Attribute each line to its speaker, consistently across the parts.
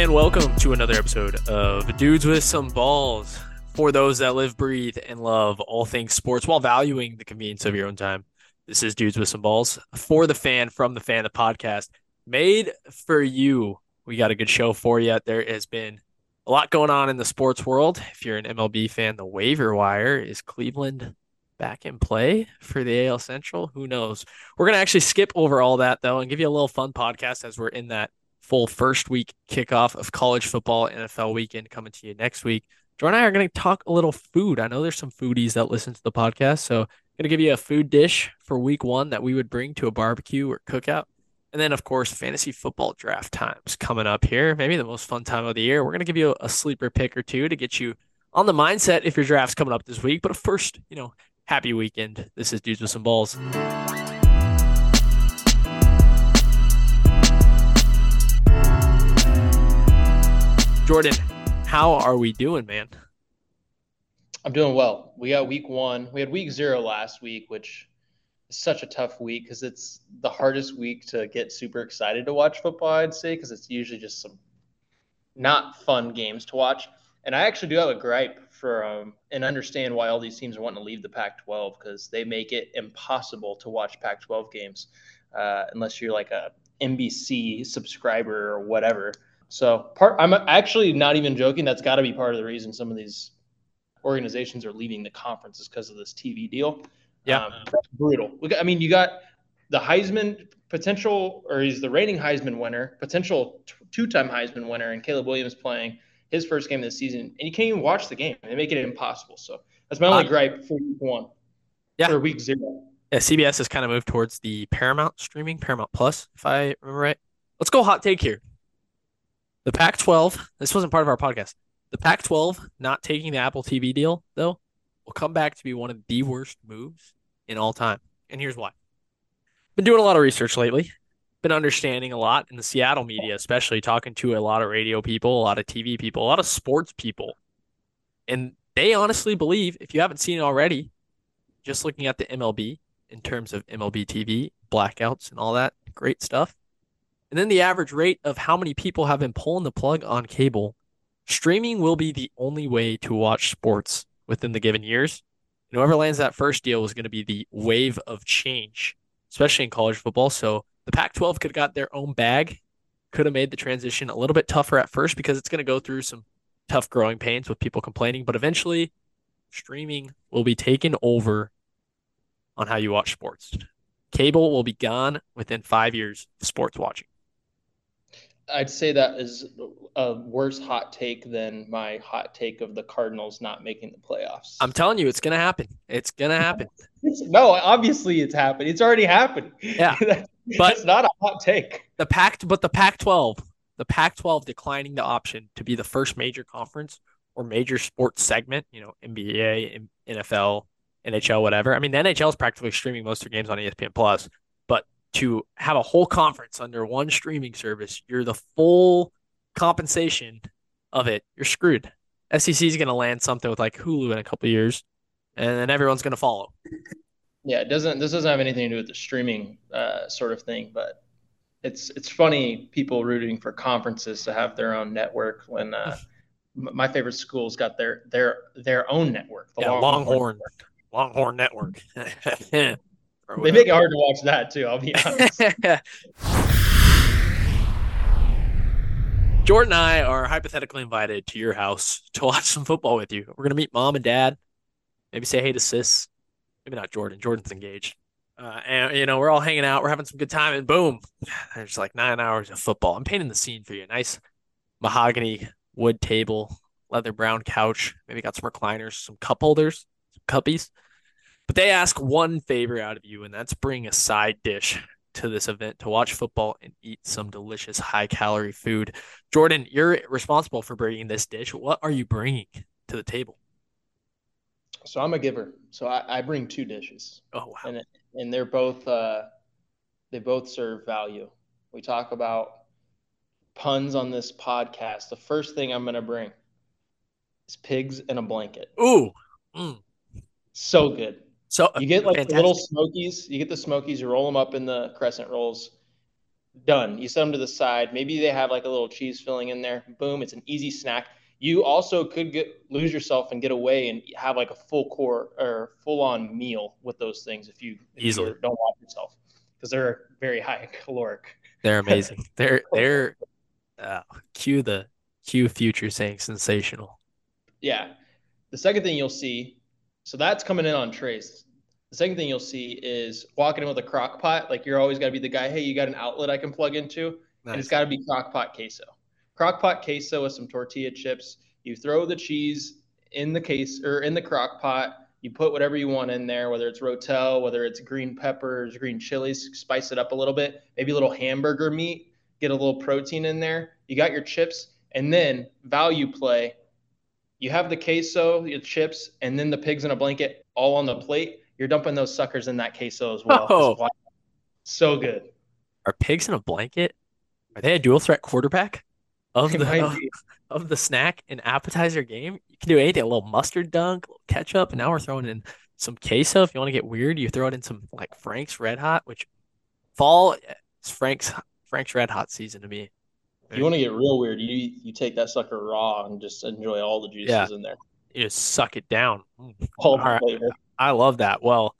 Speaker 1: and welcome to another episode of Dudes with Some Balls. For those that live, breathe, and love all things sports while valuing the convenience of your own time. This is Dudes with Some Balls for the fan, from the fan, the podcast made for you. We got a good show for you. There has been a lot going on in the sports world. If you're an MLB fan, the waiver wire is Cleveland back in play for the AL Central. Who knows? We're going to actually skip over all that, though, and give you a little fun podcast as we're in that full first week kickoff of college football NFL weekend coming to you next week. Jordan and I are going to talk a little food. I know there's some foodies that listen to the podcast, so I'm going to give you a food dish for week one that we would bring to a barbecue or cookout. And then, of course, fantasy football draft times coming up here. Maybe the most fun time of the year. We're going to give you a sleeper pick or two to get you on the mindset if your draft's coming up this week. But first, you know, happy weekend. This is Dudes with Some Balls. Jordan, how are we doing, man?
Speaker 2: I'm doing well. We got week one. We had week zero last week, which is such a tough week because it's the hardest week to get super excited to watch football, I'd say, because it's usually just some not fun games to watch. And I actually do have a gripe for um, and understand why all these teams are wanting to leave the Pac-12 because they make it impossible to watch Pac-12 games uh, unless you're like a NBC subscriber or whatever. So part, I'm actually not even joking. That's got to be part of the reason some of these organizations are leaving the conference is because of this TV deal.
Speaker 1: Yeah,
Speaker 2: um, brutal. I mean, you got the Heisman potential, or he's the reigning Heisman winner, potential two-time Heisman winner, and Caleb Williams playing his first game of the season, and you can't even watch the game. They make it impossible. So that's my only uh, gripe for week one.
Speaker 1: Yeah,
Speaker 2: for week zero.
Speaker 1: Yeah, CBS has kind of moved towards the Paramount streaming, Paramount Plus, if I remember right. Let's go hot take here. The Pac 12, this wasn't part of our podcast. The Pac 12 not taking the Apple TV deal, though, will come back to be one of the worst moves in all time. And here's why. Been doing a lot of research lately, been understanding a lot in the Seattle media, especially talking to a lot of radio people, a lot of TV people, a lot of sports people. And they honestly believe, if you haven't seen it already, just looking at the MLB in terms of MLB TV, blackouts, and all that great stuff, and then the average rate of how many people have been pulling the plug on cable, streaming will be the only way to watch sports within the given years. And whoever lands that first deal is going to be the wave of change, especially in college football. So the Pac 12 could have got their own bag, could have made the transition a little bit tougher at first because it's going to go through some tough growing pains with people complaining. But eventually, streaming will be taken over on how you watch sports. Cable will be gone within five years of sports watching.
Speaker 2: I'd say that is a worse hot take than my hot take of the Cardinals not making the playoffs.
Speaker 1: I'm telling you, it's gonna happen. It's gonna happen.
Speaker 2: no, obviously it's happened. It's already happened.
Speaker 1: Yeah,
Speaker 2: but it's not a hot take.
Speaker 1: The Pac, but the Pac-12, the Pac-12 declining the option to be the first major conference or major sports segment. You know, NBA, NFL, NHL, whatever. I mean, the NHL is practically streaming most of their games on ESPN Plus to have a whole conference under one streaming service, you're the full compensation of it. You're screwed. SEC is going to land something with like Hulu in a couple years, and then everyone's going to follow.
Speaker 2: Yeah, it doesn't. This doesn't have anything to do with the streaming uh, sort of thing, but it's it's funny people rooting for conferences to have their own network when uh, my favorite school's got their their their own network.
Speaker 1: The yeah, Longhorn, Longhorn Network.
Speaker 2: Longhorn network. They make it hard to watch that too. I'll be honest.
Speaker 1: Jordan and I are hypothetically invited to your house to watch some football with you. We're gonna meet mom and dad. Maybe say hey to sis. Maybe not Jordan. Jordan's engaged. Uh, and you know we're all hanging out. We're having some good time, and boom, there's like nine hours of football. I'm painting the scene for you. Nice mahogany wood table, leather brown couch. Maybe got some recliners, some cup holders, some cuppies. But they ask one favor out of you, and that's bring a side dish to this event to watch football and eat some delicious high calorie food. Jordan, you're responsible for bringing this dish. What are you bringing to the table?
Speaker 2: So I'm a giver. So I, I bring two dishes.
Speaker 1: Oh wow!
Speaker 2: And and they're both uh, they both serve value. We talk about puns on this podcast. The first thing I'm going to bring is pigs in a blanket.
Speaker 1: Ooh, mm.
Speaker 2: so good.
Speaker 1: So
Speaker 2: you get like the little smokies. You get the smokies. You roll them up in the crescent rolls. done. You set them to the side. Maybe they have like a little cheese filling in there. Boom, it's an easy snack. You also could get lose yourself and get away and have like a full core or full on meal with those things if you, if
Speaker 1: Easily.
Speaker 2: don't watch yourself because they're very high caloric.
Speaker 1: They're amazing. they're they're uh, cue the cue future saying sensational.
Speaker 2: Yeah. The second thing you'll see, so that's coming in on trays. The second thing you'll see is walking in with a crock pot. Like you're always got to be the guy, hey, you got an outlet I can plug into? And it's got to be crock pot queso. Crock pot queso with some tortilla chips. You throw the cheese in the case or in the crock pot. You put whatever you want in there, whether it's rotel, whether it's green peppers, green chilies, spice it up a little bit, maybe a little hamburger meat, get a little protein in there. You got your chips, and then value play. You have the queso, your chips, and then the pigs in a blanket all on the plate. You're dumping those suckers in that queso as well.
Speaker 1: Oh.
Speaker 2: So good.
Speaker 1: Are pigs in a blanket? Are they a dual threat quarterback of
Speaker 2: It
Speaker 1: the of, of the snack and appetizer game? You can do anything. A little mustard dunk, a little ketchup, and now we're throwing in some queso. If you want to get weird, you throw it in some like Frank's Red Hot, which fall is Frank's Frank's Red Hot season to me.
Speaker 2: If you want to get real weird, you you take that sucker raw and just enjoy all the juices
Speaker 1: Yeah.
Speaker 2: in there.
Speaker 1: You just suck it down.
Speaker 2: All
Speaker 1: All right. I love that. Well,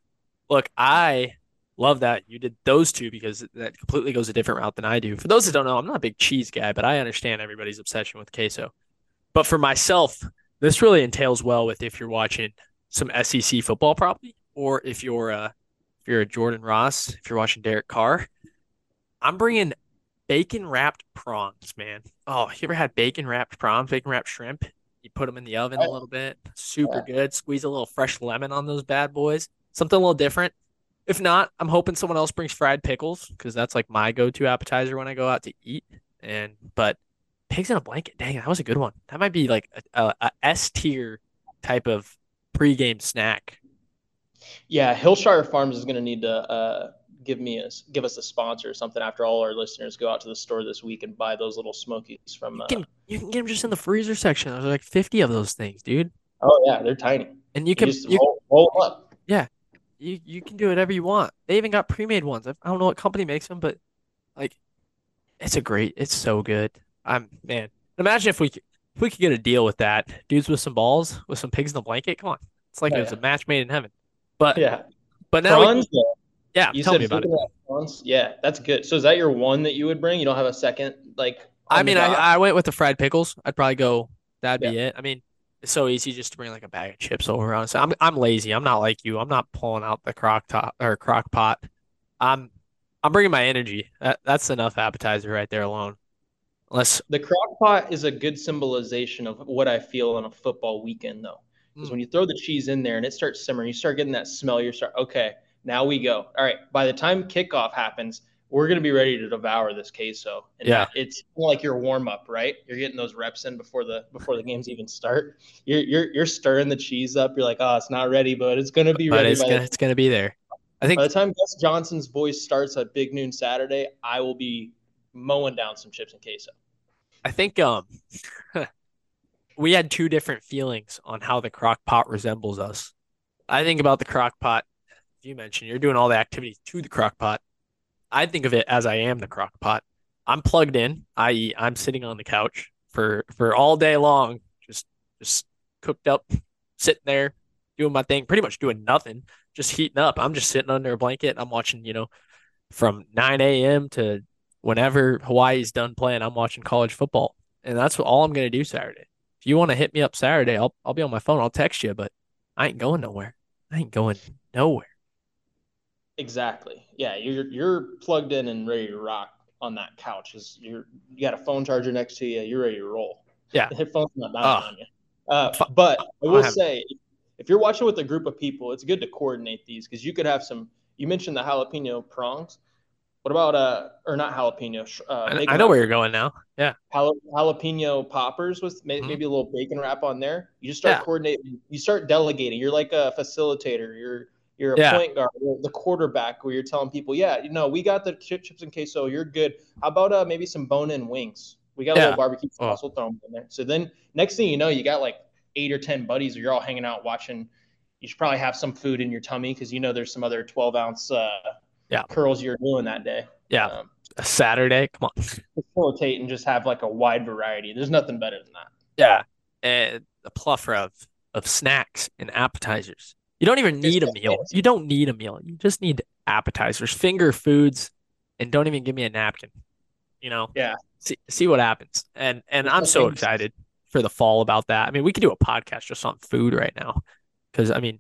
Speaker 1: look, I love that you did those two because that completely goes a different route than I do. For those that don't know, I'm not a big cheese guy, but I understand everybody's obsession with queso. But for myself, this really entails well with if you're watching some SEC football, probably, or if you're uh, if you're a Jordan Ross, if you're watching Derek Carr. I'm bringing bacon wrapped prawns, man. Oh, you ever had bacon wrapped prawns, bacon wrapped shrimp? You put them in the oven a little bit, super good. Squeeze a little fresh lemon on those bad boys. Something a little different. If not, I'm hoping someone else brings fried pickles because that's like my go-to appetizer when I go out to eat. And but pigs in a blanket, dang, that was a good one. That might be like a, a, a S tier type of pregame snack.
Speaker 2: Yeah, Hillshire Farms is going to need to uh, give me a give us a sponsor or something after all our listeners go out to the store this week and buy those little smokies from.
Speaker 1: You
Speaker 2: Uh,
Speaker 1: can you can get them just in the freezer section. There's like 50 of those things, dude.
Speaker 2: oh yeah, they're tiny.
Speaker 1: And you
Speaker 2: You
Speaker 1: can
Speaker 2: just
Speaker 1: you,
Speaker 2: roll, roll up. Yeah.
Speaker 1: You you can do whatever you want. They even got pre-made ones. I don't know what company makes them, but like it's a great, it's so good. I'm man. Imagine if we could, if we could get a deal with that. Dudes with some balls, with some pigs in the blanket. Come on. It's like
Speaker 2: Oh,
Speaker 1: it was
Speaker 2: yeah.
Speaker 1: a match made in heaven. But
Speaker 2: Yeah,
Speaker 1: but now we-
Speaker 2: prawns.
Speaker 1: Yeah,
Speaker 2: You
Speaker 1: tell
Speaker 2: said
Speaker 1: me about it.
Speaker 2: Yeah, that's good. So is that your one that you would bring? You don't have a second like?
Speaker 1: I mean, I. I went with the fried pickles. I'd probably go. That'd be it. I mean, it's so easy just to bring like a bag of chips over. Honestly, I'm I'm lazy. I'm not like you. I'm not pulling out the crock top or crock pot. I'm I'm bringing my energy. That that's enough appetizer right there alone. Unless
Speaker 2: The crock pot is a good symbolization of what I feel on a football weekend, though. Because
Speaker 1: Mm.
Speaker 2: when you throw the cheese in there and it starts simmering, you start getting that smell. You start, okay, now we go. All right. By the time kickoff happens, we're going to be ready to devour this queso. And
Speaker 1: Yeah.
Speaker 2: it's like your warm up, right? You're getting those reps in before the before the games even start. You're you're you're stirring the cheese up. You're like, oh, it's not ready, but it's going to be
Speaker 1: but
Speaker 2: ready.
Speaker 1: it's
Speaker 2: By
Speaker 1: gonna it's gonna be there. I think
Speaker 2: by the time Gus Johnson's voice starts at Big Noon Saturday, I will be mowing down some chips and queso.
Speaker 1: I think um we had two different feelings on how the crock pot resembles us. I think about the crock pot, you mentioned you're doing all the activities to the crock pot. I think of it as I am the crock pot. I'm plugged in, i.e., I'm sitting on the couch for for all day long, just just cooked up, sitting there, doing my thing, pretty much doing nothing, just heating up. I'm just sitting under a blanket. I'm watching, you know, from 9 a.m. to whenever Hawaii's done playing, I'm watching college football. And that's what, all I'm going to do Saturday. If you want to hit me up Saturday, I'll I'll be on my phone. I'll text you, but I ain't going nowhere. I ain't going nowhere.
Speaker 2: Exactly. Yeah, you're you're plugged in and ready to rock on that couch. Is you're you got a phone charger next to you. You're ready to roll.
Speaker 1: Yeah.
Speaker 2: the headphones not dying
Speaker 1: Ah.
Speaker 2: on you. Uh, but I
Speaker 1: I
Speaker 2: will
Speaker 1: have-
Speaker 2: say, if you're watching with a group of people, it's good to coordinate these because you could have some. You mentioned the jalapeno prongs. What about uh or not jalapeno? Uh,
Speaker 1: I, I know where you're going now. Yeah.
Speaker 2: jala- jalapeno poppers with
Speaker 1: Mhm.
Speaker 2: maybe a little bacon wrap on there. You just start
Speaker 1: Yeah.
Speaker 2: coordinating. You start delegating. You're like a facilitator. You're you're a
Speaker 1: Yeah.
Speaker 2: point guard, you're the quarterback, where you're telling people, yeah, you know, we got the chips and queso. You're good. How about uh maybe some bone-in wings? We got a
Speaker 1: Yeah.
Speaker 2: little barbecue
Speaker 1: Oh.
Speaker 2: sauce. We'll throw them in there. So then next thing you know, you got like eight or ten buddies, or you're all hanging out watching. You should probably have some food in your tummy because you know there's some other 12 ounce uh,
Speaker 1: Yeah.
Speaker 2: curls you're doing that day.
Speaker 1: Yeah.
Speaker 2: Um,
Speaker 1: a Saturday. Come on.
Speaker 2: Facilitate and just have like a wide variety. There's nothing better than that.
Speaker 1: Yeah. And a plethora of, of snacks and appetizers. You don't even need a meal. You don't need a meal. You just need appetizers, finger foods, and don't even give me a napkin. You know?
Speaker 2: Yeah.
Speaker 1: See see what happens. And and I'm so excited for the fall about that. I mean, we could do a podcast just on food right now. Cause I mean,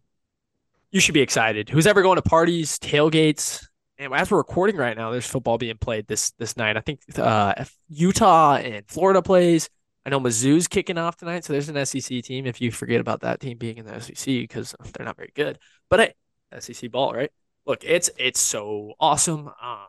Speaker 1: you should be excited. Who's ever going to parties, tailgates, and as we're recording right now, there's football being played this this night. I think uh, Utah and Florida plays. I know Mizzou's kicking off tonight, so there's an SEC team. If you forget about that team being in the SEC because they're not very good, but hey, SEC ball, right? Look, it's it's so awesome. Uh,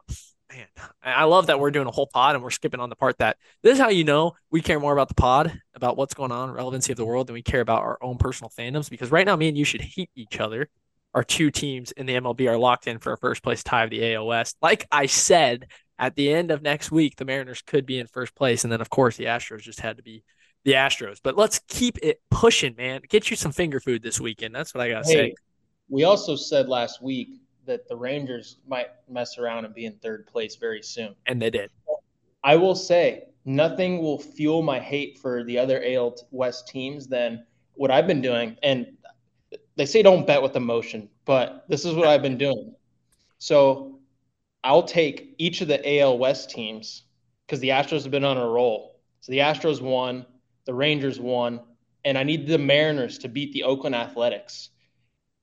Speaker 1: man, I love that we're doing a whole pod and we're skipping on the part that this is how you know we care more about the pod, about what's going on, relevancy of the world, than we care about our own personal fandoms. Because right now, me and you should hate each other. Our two teams in the MLB are locked in for a first place tie of the AL West. Like I said, at the end of next week, the Mariners could be in first place. And then, of course, the Astros just had to be the Astros. But let's keep it pushing, man. Get you some finger food this weekend. That's what I got to hey, say.
Speaker 2: We also said last week that the Rangers might mess around and be in third place very soon.
Speaker 1: And they did.
Speaker 2: I will say nothing will fuel my hate for the other AL West teams than what I've been doing. And they say don't bet with emotion, but this is what I've been doing. So I'll take each of the AL West teams because the Astros have been on a roll. So the Astros won, the Rangers won, and I need the Mariners to beat the Oakland Athletics.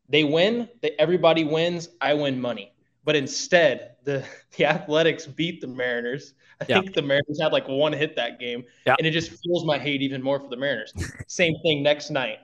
Speaker 2: They win, they, everybody wins, I win money. But instead, the, the Athletics beat the Mariners. I yeah. think the Mariners had like one hit that game, yeah. and it just fuels my hate even more for the Mariners. Same thing next night.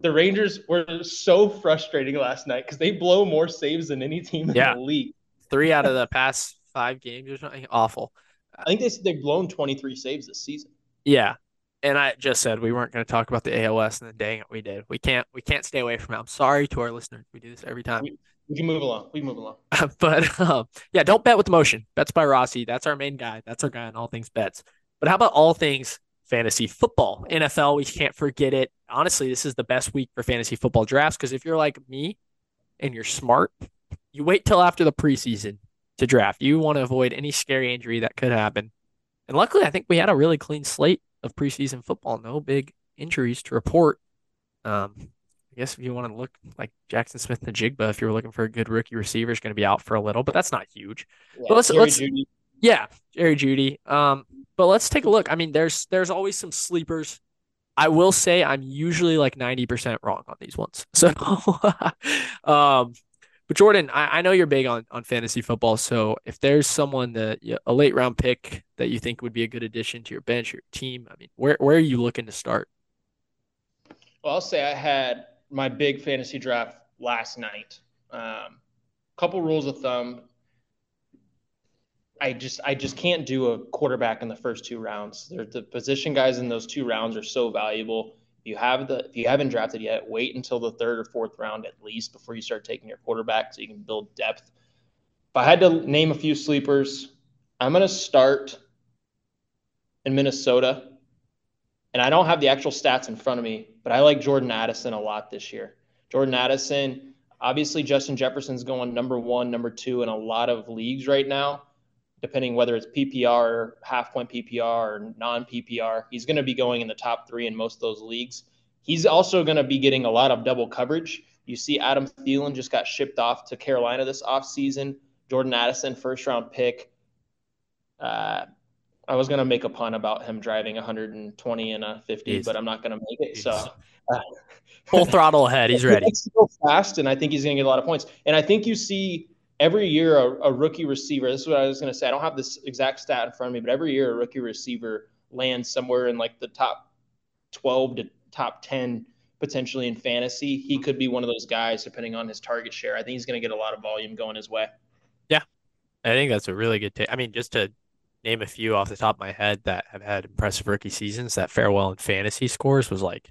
Speaker 2: The Rangers were so frustrating last night because they blow more saves than any team in yeah. the league
Speaker 1: three out of the past five games or something. Awful.
Speaker 2: I think they they've blown 23 saves this season.
Speaker 1: Yeah. And I just said we weren't going to talk about the AL West, and then dang it, we did. We can't we can't stay away from it. I'm sorry to our listeners. We do this every time.
Speaker 2: We, we can move along. We move along.
Speaker 1: but um, yeah, don't bet with emotion. Bets by Rossi. That's our main guy. That's our guy on all things bets. But how about all things fantasy football? NFL, we can't forget it. Honestly, this is the best week for fantasy football drafts because if you're like me and you're smart, you wait till after the preseason to draft. You want to avoid any scary injury that could happen. And luckily, I think we had a really clean slate of preseason football. No big injuries to report. Um, I guess if you want to look like Jackson Smith-Njigba, if you're looking for a good rookie receiver, is going to be out for a little, but that's not huge. Yeah, but let's Jerry let's Jeudy. yeah, Jerry Jeudy. Um, but let's take a look. I mean, there's there's always some sleepers. I will say I'm usually like 90% wrong on these ones. So um but Jordan, I, I know you're big on, on fantasy football. So if there's someone that a late round pick that you think would be a good addition to your bench, your team, I mean, where where are you looking to start?
Speaker 2: Well, I'll say I had my big fantasy draft last night. Um, couple rules of thumb. I just I just can't do a quarterback in the first two rounds. They're, the position guys in those two rounds are so valuable. You have the if you haven't drafted yet, wait until the third or fourth round at least before you start taking your quarterback so you can build depth. If I had to name a few sleepers, I'm going to start in Minnesota. And I don't have the actual stats in front of me, but I like Jordan Addison a lot this year. Jordan Addison, obviously Justin Jefferson's going number 1, number 2 in a lot of leagues right now depending whether it's PPR half point PPR or non PPR. He's going to be going in the top three in most of those leagues. He's also going to be getting a lot of double coverage. You see, Adam Thielen just got shipped off to Carolina this offseason. Jordan Addison, first round pick. Uh, I was going to make a pun about him driving 120 and a 50, Jeez. but I'm not going to make it. So, uh,
Speaker 1: full throttle ahead. He's ready.
Speaker 2: He's so fast, and I think he's going to get a lot of points. And I think you see every year a, a rookie receiver. This is what I was going to say. I don't have this exact stat in front of me, but every year a rookie receiver lands somewhere in like the top 12 to top 10 potentially in fantasy. He could be one of those guys depending on his target share. I think he's going to get a lot of volume going his way.
Speaker 1: Yeah. I think that's a really good take. I mean, just to name a few off the top of my head that have had impressive rookie seasons that fare well in fantasy scores was like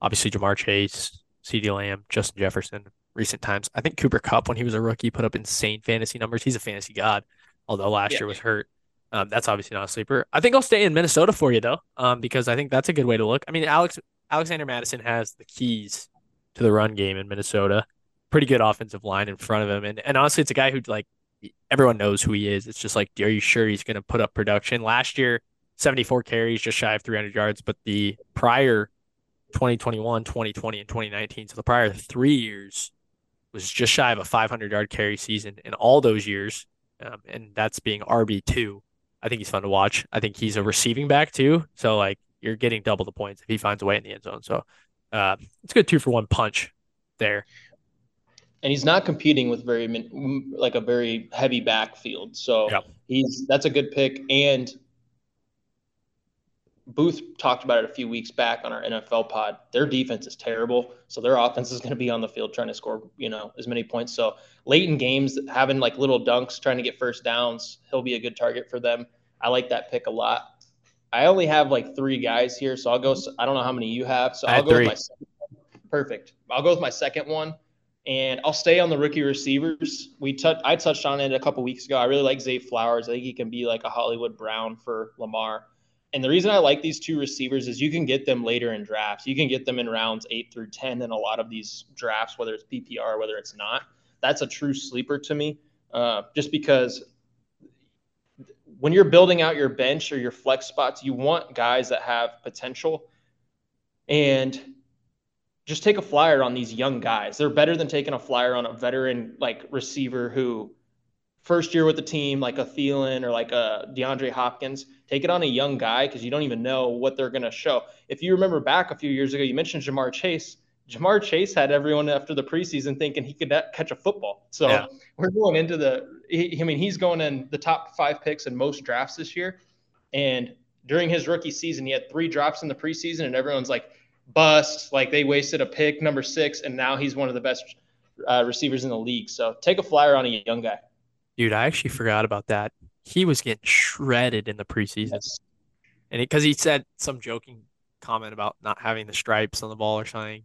Speaker 1: obviously Ja'Marr Chase, CeeDee Lamb, Justin Jefferson, recent times. I think Cooper Kupp, when he was a rookie, put up insane fantasy numbers. He's a fantasy god, although last yeah. year was hurt. Um, that's obviously not a sleeper. I think I'll stay in Minnesota for you though, um, because I think that's a good way to look. I mean, Alex Alexander Mattison has the keys to the run game in Minnesota. Pretty good offensive line in front of him, and and honestly, it's a guy who like everyone knows who he is. It's just like, are you sure he's going to put up production? Last year, 74 carries, just shy of 300 yards, but the prior 2021, 2020, and 2019, so the prior three years was just shy of a 500 yard carry season in all those years. Um, and that's being RB2. I think he's fun to watch. I think he's a receiving back too. So, like, you're getting double the points if he finds a way in the end zone. So, uh, it's a good two for one punch there
Speaker 2: and he's not competing with very like a very heavy backfield. So yep. he's that's a good pick. And Booth talked about it a few weeks back on our NFL pod. Their defense is terrible, so their offense is going to be on the field trying to score, you know, as many points. So late in games, having like little dunks, trying to get first downs, he'll be a good target for them. I like that pick a lot. I only have like three guys here, so I'll go. I don't know how many you have, so I'll go three. with my. Second Perfect. I'll go with my second one. And I'll stay on the rookie receivers. We t- I touched on it a couple weeks ago. I really like Zay Flowers. I think he can be like a Hollywood Brown for Lamar. And the reason I like these two receivers is you can get them later in drafts. You can get them in rounds eight through 10 in a lot of these drafts, whether it's PPR, whether it's not. That's a true sleeper to me, uh, just because when you're building out your bench or your flex spots, you want guys that have potential. And just take a flyer on these young guys. They're better than taking a flyer on a veteran like receiver who first year with the team, like a Thielen or like a DeAndre Hopkins. Take it on a young guy because you don't even know what they're going to show. If you remember back a few years ago, you mentioned Ja'Marr Chase. Ja'Marr Chase had everyone after the preseason thinking he could catch a football. So yeah. we're going into the. I mean, he's going in the top five picks in most drafts this year, and during his rookie season, he had three drops in the preseason, and everyone's like, bust. Like they wasted a pick, number six, and now he's one of the best uh, receivers in the league. So take a flyer on a young guy.
Speaker 1: Dude, I actually forgot about that. He was getting shredded in the preseason, yes. and because he said some joking comment about not having the stripes on the ball or something.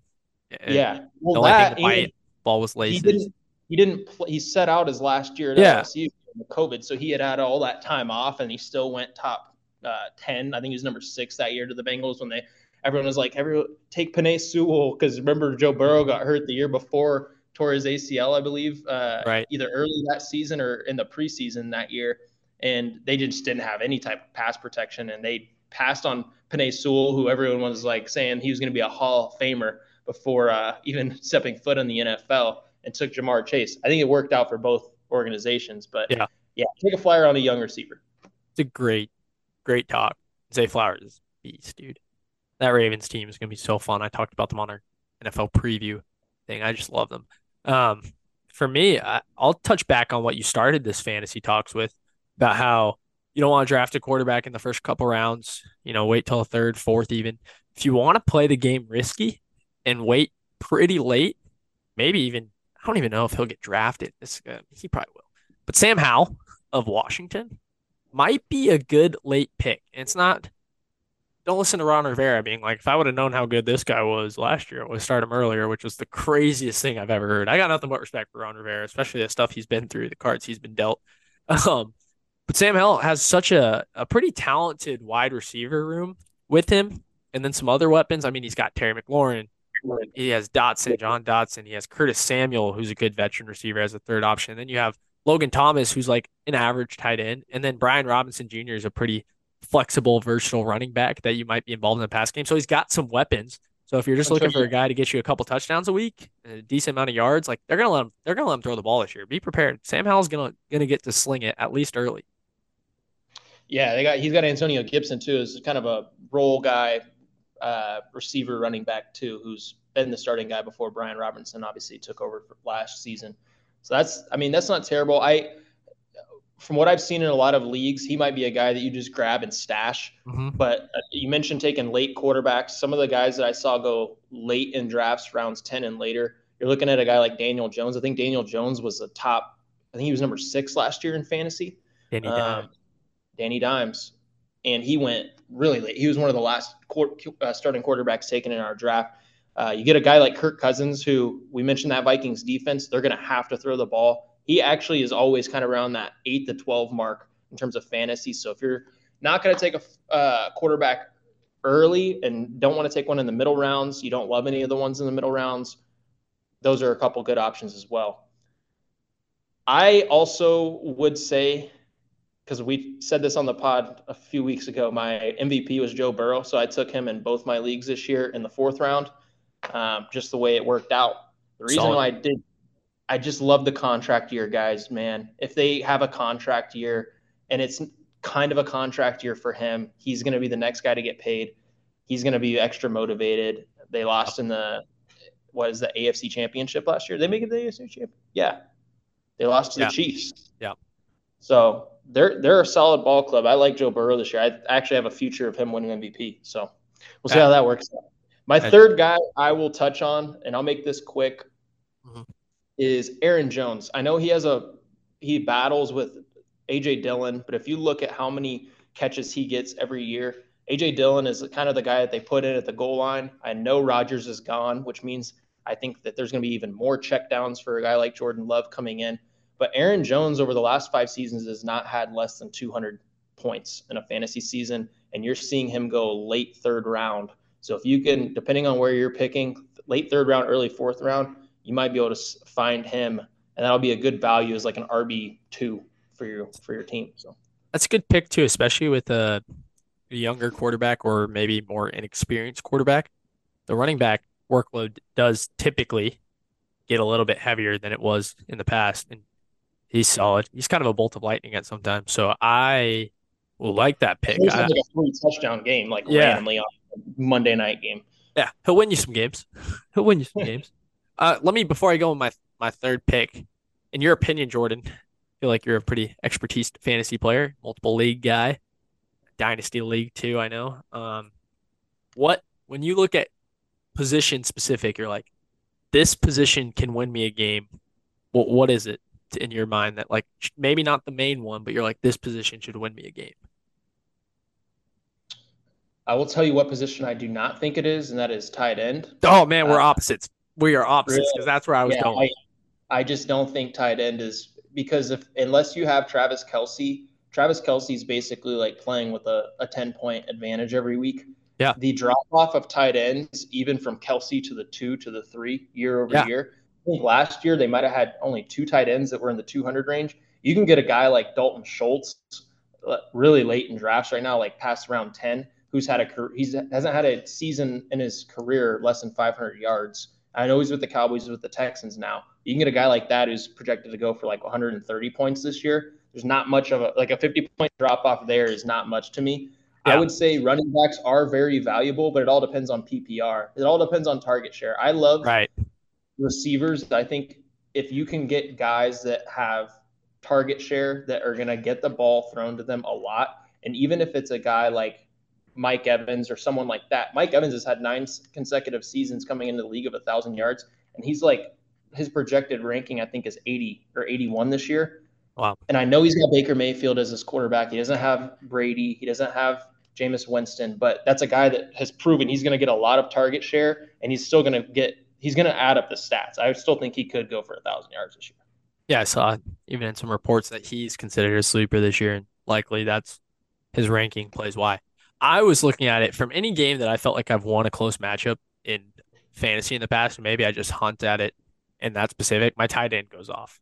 Speaker 2: Yeah,
Speaker 1: well, the only that, thing to ball was laces.
Speaker 2: He didn't. He didn't. Play, he set out his last year at yeah. LSU in COVID, so he had had all that time off, and he still went top uh, ten. I think he was number six that year to the Bengals when they everyone was like, everyone take Penei Sewell because remember Joe Burrow got hurt the year before, tore his ACL, I believe, uh,
Speaker 1: right.
Speaker 2: either early that season or in the preseason that year, and they just didn't have any type of pass protection, and they passed on Penei Sewell, who everyone was like saying he was going to be a Hall of Famer before uh, even stepping foot in the NFL, and took Ja'Marr Chase. I think it worked out for both organizations, but
Speaker 1: yeah,
Speaker 2: yeah, take a flyer on a young receiver.
Speaker 1: It's a great, great talk. Zay Flowers is beast, dude that Ravens team is going to be so fun. I talked about them on our NFL preview thing. I just love them. Um, for me, I, will touch back on what you started this fantasy talks with about how you don't want to draft a quarterback in the first couple rounds. You know, wait till the third, fourth, even. If you want to play the game risky and wait pretty late, maybe even I don't even know if he'll get drafted. This, uh, he probably will. But Sam Howell of Washington might be a good late pick. And it's not don't listen to Ron Rivera being like, if I would have known how good this guy was last year, I would start him earlier, which was the craziest thing I've ever heard. I got nothing but respect for Ron Rivera, especially the stuff he's been through, the cards he's been dealt. Um, but Sam Howell has such a, a pretty talented wide receiver room with him, and then some other weapons. I mean, he's got Terry McLaurin, he has Dotson, Jahan Dotson, he has Curtis Samuel, who's a good veteran receiver as a third option. And then you have Logan Thomas, who's like an average tight end, and then Brian Robinson Jr. is a pretty flexible, versatile running back that you might be involved in the pass game. So he's got some weapons. So if you're just looking for a guy to get you a couple touchdowns a week, a decent amount of yards, like they're gonna let him, they're gonna let him throw the ball this year. Be prepared. Sam Howell's gonna gonna get to sling it at least early.
Speaker 2: Yeah, they got he's got Antonio Gibson too, as kind of a role guy, uh, receiver, running back too, who's been the starting guy before Brian Robinson obviously took over last season. So that's I mean that's not terrible. I from what I've seen in a lot of leagues, he might be a guy that you just grab and stash. Mm-hmm. But uh, you mentioned taking late quarterbacks. Some of the guys that I saw go late in drafts, rounds 10 and later, you're looking at a guy like Daniel Jones. I think Daniel Jones was the top, I think he was number six last year in fantasy.
Speaker 1: Danny um, Dimes.
Speaker 2: Danny Dimes. And he went really late. He was one of the last uh, starting quarterbacks taken in our draft. Uh, you get a guy like Kirk Cousins, who we mentioned that Vikings defense, they're going to have to throw the ball he actually is always kind of around that eight to 12 mark in terms of fantasy. So if you're not going to take a uh, quarterback early and don't want to take one in the middle rounds, you don't love any of the ones in the middle rounds, those are a couple good options as well. I also would say because we said this on the pod a few weeks ago. My MVP was Joe Burrow, so I took him in both my leagues this year in the fourth round. Um, just the way it worked out. The reason Solid. why I did, I just love the contract year, guys. Man, if they have a contract year and it's kind of a contract year for him, he's going to be the next guy to get paid. He's going to be extra motivated. They lost in the what is the AFC Championship last year? They make it the AFC Championship. Yeah, they lost to yeah. the Chiefs.
Speaker 1: Yeah.
Speaker 2: So they're they're a solid ball club. I like Joe Burrow this year. I actually have a future of him winning MVP. So we'll see how that works out. My third guy I will touch on, and I'll make this quick, mm-hmm. Is Aaron Jones. I know he has a he battles with AJ Dillon, but if you look at how many catches he gets every year, AJ Dillon is kind of the guy that they put in at the goal line. I know Rodgers is gone, which means I think that there's going to be even more checkdowns for a guy like Jordan Love coming in. But Aaron Jones over the last five seasons has not had less than 200 points in a fantasy season, and you're seeing him go late third round. So if you can, depending on where you're picking, late third round, early fourth round, you might be able to find him, and that'll be a good value as like an RB two for your for your team. So
Speaker 1: that's a good pick too, especially with a younger quarterback or maybe more inexperienced quarterback. The running back workload does typically get a little bit heavier than it was in the past, and he's solid. He's kind of a bolt of lightning at sometimes. So I will like that pick.
Speaker 2: Like a three touchdown game, like yeah. randomly on Monday night game.
Speaker 1: Yeah, he'll win you some games. He'll win you some games. Uh, let me before I go with my my third pick. In your opinion, Jordan, I feel like you're a pretty expertise fantasy player, multiple league guy, dynasty league too. I know. Um, what when you look at position specific, you're like, this position can win me a game. What what is it? in your mind that like maybe not the main one, but you're like this position should win me a game?
Speaker 2: I will tell you what position I do not think it is, and that is tight end.
Speaker 1: Oh man, we're uh, opposites. We are opposites because that's where I was yeah, going.
Speaker 2: I, I just don't think tight end is because if unless you have Travis Kelce, Travis Kelce is basically like playing with a, a 10 point advantage every week.
Speaker 1: Yeah.
Speaker 2: The drop off of tight ends, even from Kelce to the two to the three year over yeah. year, I think last year they might have had only two tight ends that were in the 200 range. You can get a guy like Dalton Schultz uh, really late in drafts right now, like past round 10, who's had a he's hasn't had a season in his career less than 500 yards. I know he's with the Cowboys, with the Texans now. You can get a guy like that who's projected to go for like 130 points this year. There's not much of a like a 50 point drop off there is not much to me. Yeah. I would say running backs are very valuable, but it all depends on PPR. It all depends on target share. I love
Speaker 1: right
Speaker 2: receivers, I think if you can get guys that have target share that are going to get the ball thrown to them a lot, and even if it's a guy like Mike Evans or someone like that, Mike Evans has had nine consecutive seasons coming into the league of a thousand yards, and he's like his projected ranking I think is 80 or 81 this year.
Speaker 1: Wow.
Speaker 2: And I know he's got Baker Mayfield as his quarterback. He doesn't have Brady. He doesn't have Jameis Winston, but that's a guy that has proven he's going to get a lot of target share, and he's still going to get he's going to add up the stats. I still think he could go for a thousand yards this year.
Speaker 1: Yeah, I saw even in some reports that he's considered a sleeper this year, and likely that's his ranking plays why. I was looking at it from any game that I felt like I've won a close matchup in fantasy in the past. Maybe I just hunt at it in that specific. My tight end goes off,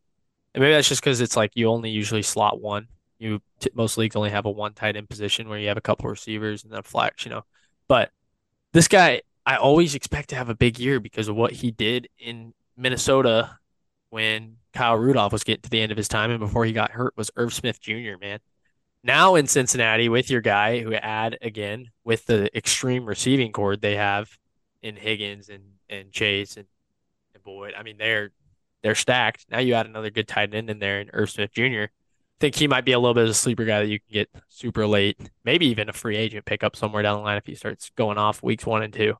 Speaker 1: and maybe that's just because it's like you only usually slot one. You t- most leagues only have a one tight end position where you have a couple receivers and then flex, you know. But this guy, I always expect to have a big year because of what he did in Minnesota when Kyle Rudolph was getting to the end of his time and before he got hurt was Irv Smith Jr., man. Now in Cincinnati with your guy who add again with the extreme receiving cord they have in Higgins and, and Chase and, and Boyd. I mean, they're they're stacked. Now you add another good tight end in there in Irv Smith Jr I think he might be a little bit of a sleeper guy that you can get super late, maybe even a free agent pickup somewhere down the line if he starts going off weeks one and two.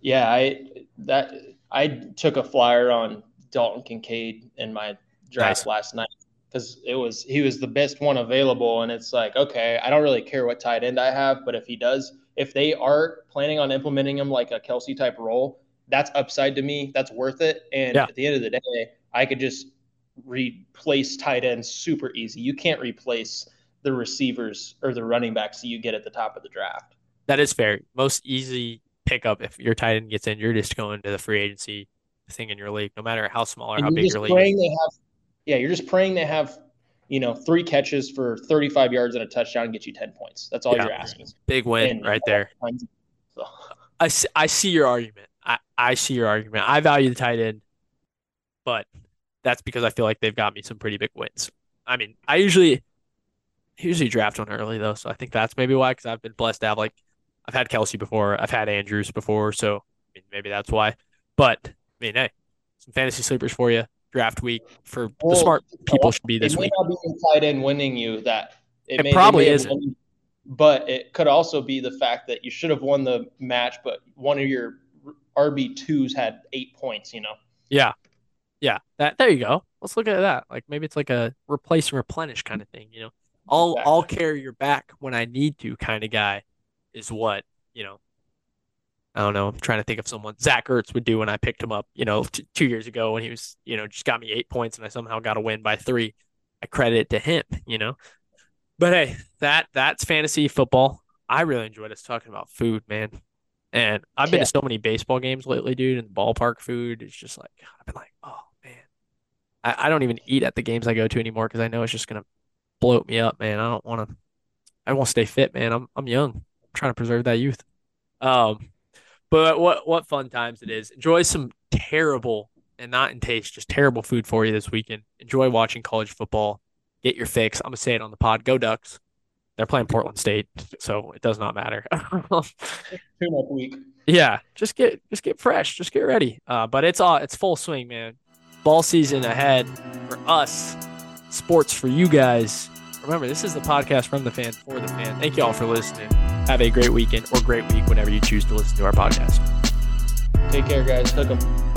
Speaker 2: Yeah, I that I took a flyer on Dalton Kincaid in my draft nice. last night because it was he was the best one available, and it's like okay, I don't really care what tight end I have, but if he does, if they are planning on implementing him like a Kelce type role, that's upside to me. That's worth it. And yeah. at the end of the day, I could just replace tight ends super easy. You can't replace the receivers or the running backs that you get at the top of the draft.
Speaker 1: That is fair. Most easy pickup if your tight end gets injured is to go into the free agency thing in your league, no matter how small or
Speaker 2: And
Speaker 1: how big your league
Speaker 2: praying
Speaker 1: is.
Speaker 2: they have, yeah, you're just praying they have, you know, three catches for 35 yards and a touchdown and get you 10 points. That's all
Speaker 1: Yeah.
Speaker 2: you're asking.
Speaker 1: Big win
Speaker 2: And-
Speaker 1: right there.
Speaker 2: So,
Speaker 1: I see, I see your argument. I, I see your argument. I value the tight end, but that's because I feel like they've got me some pretty big wins. I mean, I usually usually draft one early though, so I think that's maybe why. Because I've been blessed to have like I've had Kelce before, I've had Andrews before, so I mean, maybe that's why. But I mean, hey, some fantasy sleepers for you. Draft week for the smart people should be this it
Speaker 2: may
Speaker 1: week.
Speaker 2: not be tight end winning you that
Speaker 1: It
Speaker 2: may-
Speaker 1: probably isn't.
Speaker 2: but it could also be the fact that you should have won the match, but one of your RB twos had eight points. You know,
Speaker 1: Yeah. Yeah. That there you go. Let's look at that. Like maybe it's like a replace and replenish kind of thing, you know. I'll
Speaker 2: Exactly.
Speaker 1: I'll carry your back when I need to kind of guy is what, you know. I don't know. I'm trying to think of someone Zach Ertz would do when I picked him up, you know, t- two years ago when he was, you know, just got me eight points and I somehow got a win by three. I credit it to him, you know. But hey, that that's fantasy football. I really enjoyed us talking about food, man. And I've been
Speaker 2: Yeah.
Speaker 1: to so many baseball games lately, dude, and ballpark food is just like I've been like, oh man. I, I don't even eat at the games I go to anymore because I know it's just gonna bloat me up, man. I don't wanna I want to stay fit, man. I'm I'm young. I'm trying to preserve that youth. Um but what what fun times it is. Enjoy some terrible and not in taste, just terrible food for you this weekend. Enjoy watching college football. Get your fix. I'm gonna say it on the pod. Go Ducks. They're playing Portland State, so it does not matter.
Speaker 2: tune up week.
Speaker 1: yeah, just get just get fresh, just get ready. Uh, but it's all it's full swing, man. Ball season ahead for us. Sports for you guys. Remember, this is the podcast from the fan for the fan. Thank you all for listening. Have a great weekend or great week whenever you choose to listen to our podcast.
Speaker 2: Take care, guys. Hook 'em.